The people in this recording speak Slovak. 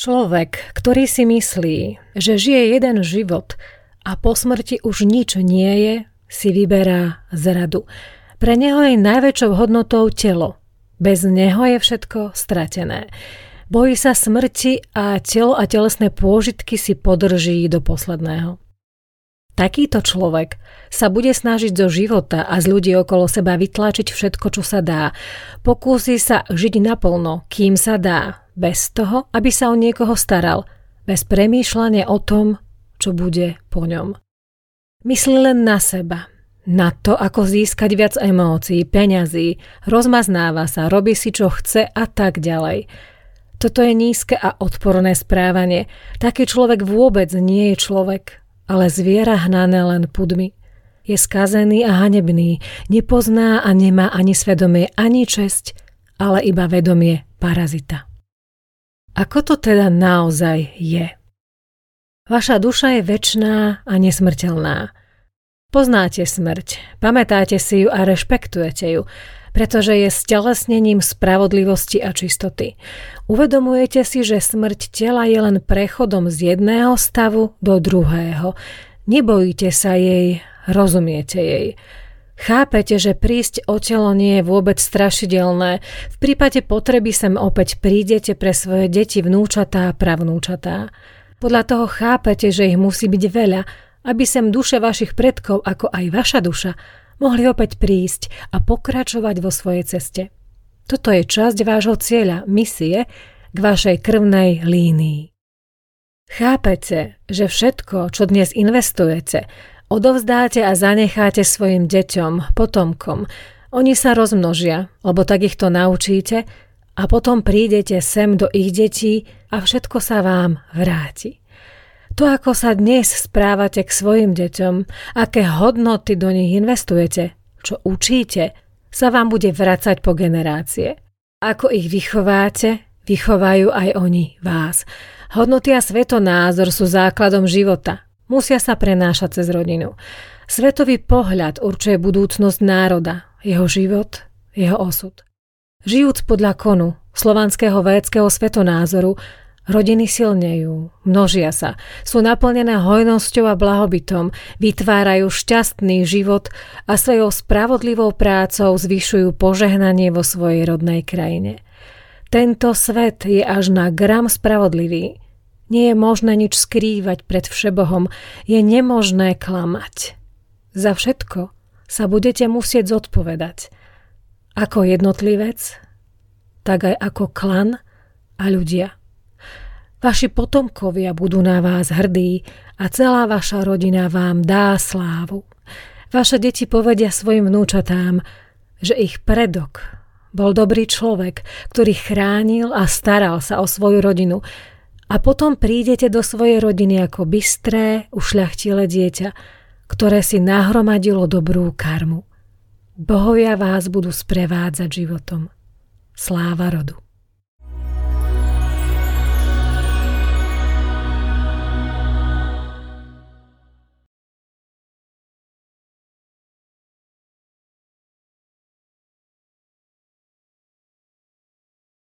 Človek, ktorý si myslí, že žije jeden život a po smrti už nič nie je, si vyberá zradu. Pre neho je najväčšou hodnotou telo. Bez neho je všetko stratené. Bojí sa smrti a telo a telesné pôžitky si podrží do posledného. Takýto človek sa bude snažiť zo života a z ľudí okolo seba vytlačiť všetko, čo sa dá. Pokúsi sa žiť naplno, kým sa dá, bez toho, aby sa o niekoho staral, bez premýšľania o tom, čo bude po ňom. Myslí len na seba, na to, ako získať viac emócií, peňazí, rozmaznáva sa, robí si čo chce a tak ďalej. Toto je nízke a odporné správanie. Taký človek vôbec nie je človek ale zviera hnané len pudmi. Je skazený a hanebný, nepozná a nemá ani svedomie, ani česť, ale iba vedomie parazita. Ako to teda naozaj je? Vaša duša je väčšiná a nesmrteľná. Poznáte smrť, pamätáte si ju a rešpektujete ju, pretože je stelesnením spravodlivosti a čistoty. Uvedomujete si, že smrť tela je len prechodom z jedného stavu do druhého. Nebojíte sa jej, rozumiete jej. Chápete, že prísť o telo nie je vôbec strašidelné. V prípade potreby sem opäť prídete pre svoje deti, vnúčatá a pravnúčatá. Podľa toho chápete, že ich musí byť veľa, aby sem duše vašich predkov, ako aj vaša duša, mohli opäť prísť a pokračovať vo svojej ceste. Toto je časť vášho cieľa, misie, k vašej krvnej línii. Chápete, že všetko, čo dnes investujete, odovzdáte a zanecháte svojim deťom, potomkom. Oni sa rozmnožia, lebo tak ich to naučíte a potom prídete sem do ich detí a všetko sa vám vráti. To, ako sa dnes správate k svojim deťom, aké hodnoty do nich investujete, čo učíte, sa vám bude vracať po generácie. Ako ich vychováte, vychovajú aj oni vás. Hodnoty a svetonázor sú základom života. Musia sa prenášať cez rodinu. Svetový pohľad určuje budúcnosť národa, jeho život, jeho osud. Žijúc podľa konu, slovanského védského svetonázoru, Rodiny silnejú, množia sa, sú naplnené hojnosťou a blahobytom, vytvárajú šťastný život a svojou spravodlivou prácou zvyšujú požehnanie vo svojej rodnej krajine. Tento svet je až na gram spravodlivý. Nie je možné nič skrývať pred Všebohom, je nemožné klamať. Za všetko sa budete musieť zodpovedať. Ako jednotlivec, tak aj ako klan a ľudia. Vaši potomkovia budú na vás hrdí a celá vaša rodina vám dá slávu. Vaše deti povedia svojim vnúčatám, že ich predok bol dobrý človek, ktorý chránil a staral sa o svoju rodinu a potom prídete do svojej rodiny ako bystré, ušľachtile dieťa, ktoré si nahromadilo dobrú karmu. Bohovia vás budú sprevádzať životom. Sláva rodu.